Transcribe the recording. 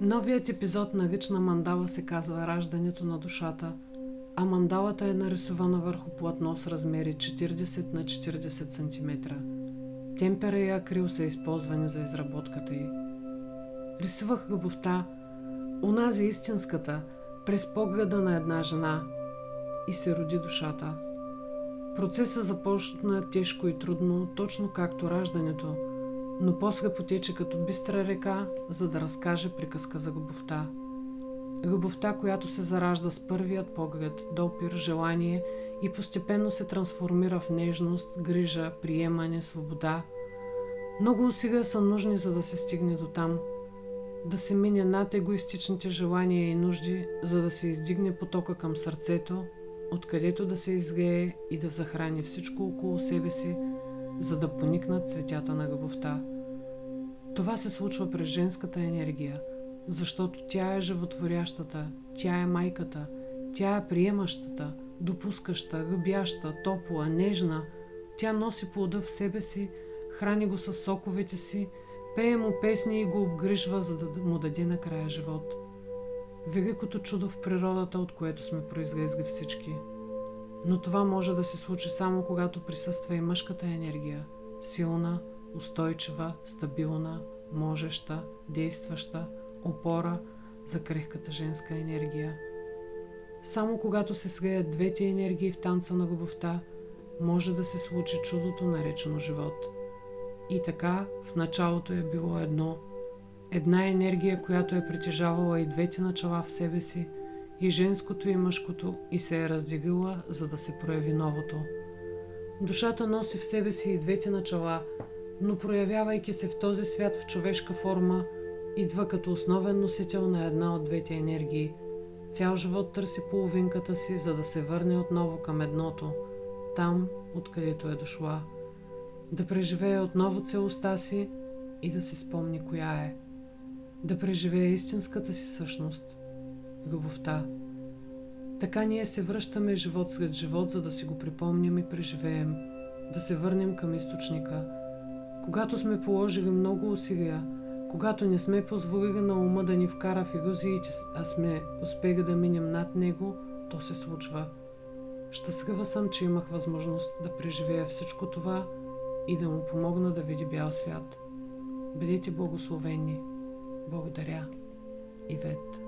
Новият епизод на Лична мандала се казва Раждането на душата, а мандалата е нарисувана върху платно с размери 40 на 40 см. Темпера и акрил са използвани за изработката й. Рисувах любовта, онази истинската, през погледа на една жена и се роди душата. Процесът започна тежко и трудно, точно както раждането – но после потече като бистра река, за да разкаже приказка за любовта. Любовта, която се заражда с първият поглед, допир, желание и постепенно се трансформира в нежност, грижа, приемане, свобода. Много усилия са нужни, за да се стигне до там. Да се мине над егоистичните желания и нужди, за да се издигне потока към сърцето, откъдето да се изгее и да захрани всичко около себе си, за да поникнат цветята на любовта. Това се случва през женската енергия, защото тя е животворящата, тя е майката, тя е приемащата, допускаща, любяща, топла, нежна. Тя носи плода в себе си, храни го с соковете си, пее му песни и го обгрижва, за да му даде накрая живот. Великото чудо в природата, от което сме произлезли всички. Но това може да се случи само когато присъства и мъжката енергия – силна, устойчива, стабилна, можеща, действаща, опора за крехката женска енергия. Само когато се слеят двете енергии в танца на любовта, може да се случи чудото наречено живот. И така в началото е било едно. Една енергия, която е притежавала и двете начала в себе си, и женското и мъжкото, и се е разделила, за да се прояви новото. Душата носи в себе си и двете начала – но проявявайки се в този свят в човешка форма, идва като основен носител на една от двете енергии. Цял живот търси половинката си, за да се върне отново към едното, там, откъдето е дошла. Да преживее отново целостта си и да си спомни коя е. Да преживее истинската си същност – любовта. Така ние се връщаме живот след живот, за да си го припомним и преживеем, да се върнем към източника – когато сме положили много усилия, когато не сме позволили на ума да ни вкара в иллюзиите, а сме успели да минем над него, то се случва. Щастлива съм, че имах възможност да преживея всичко това и да му помогна да види бял свят. Бъдете благословени. Благодаря. Ивет.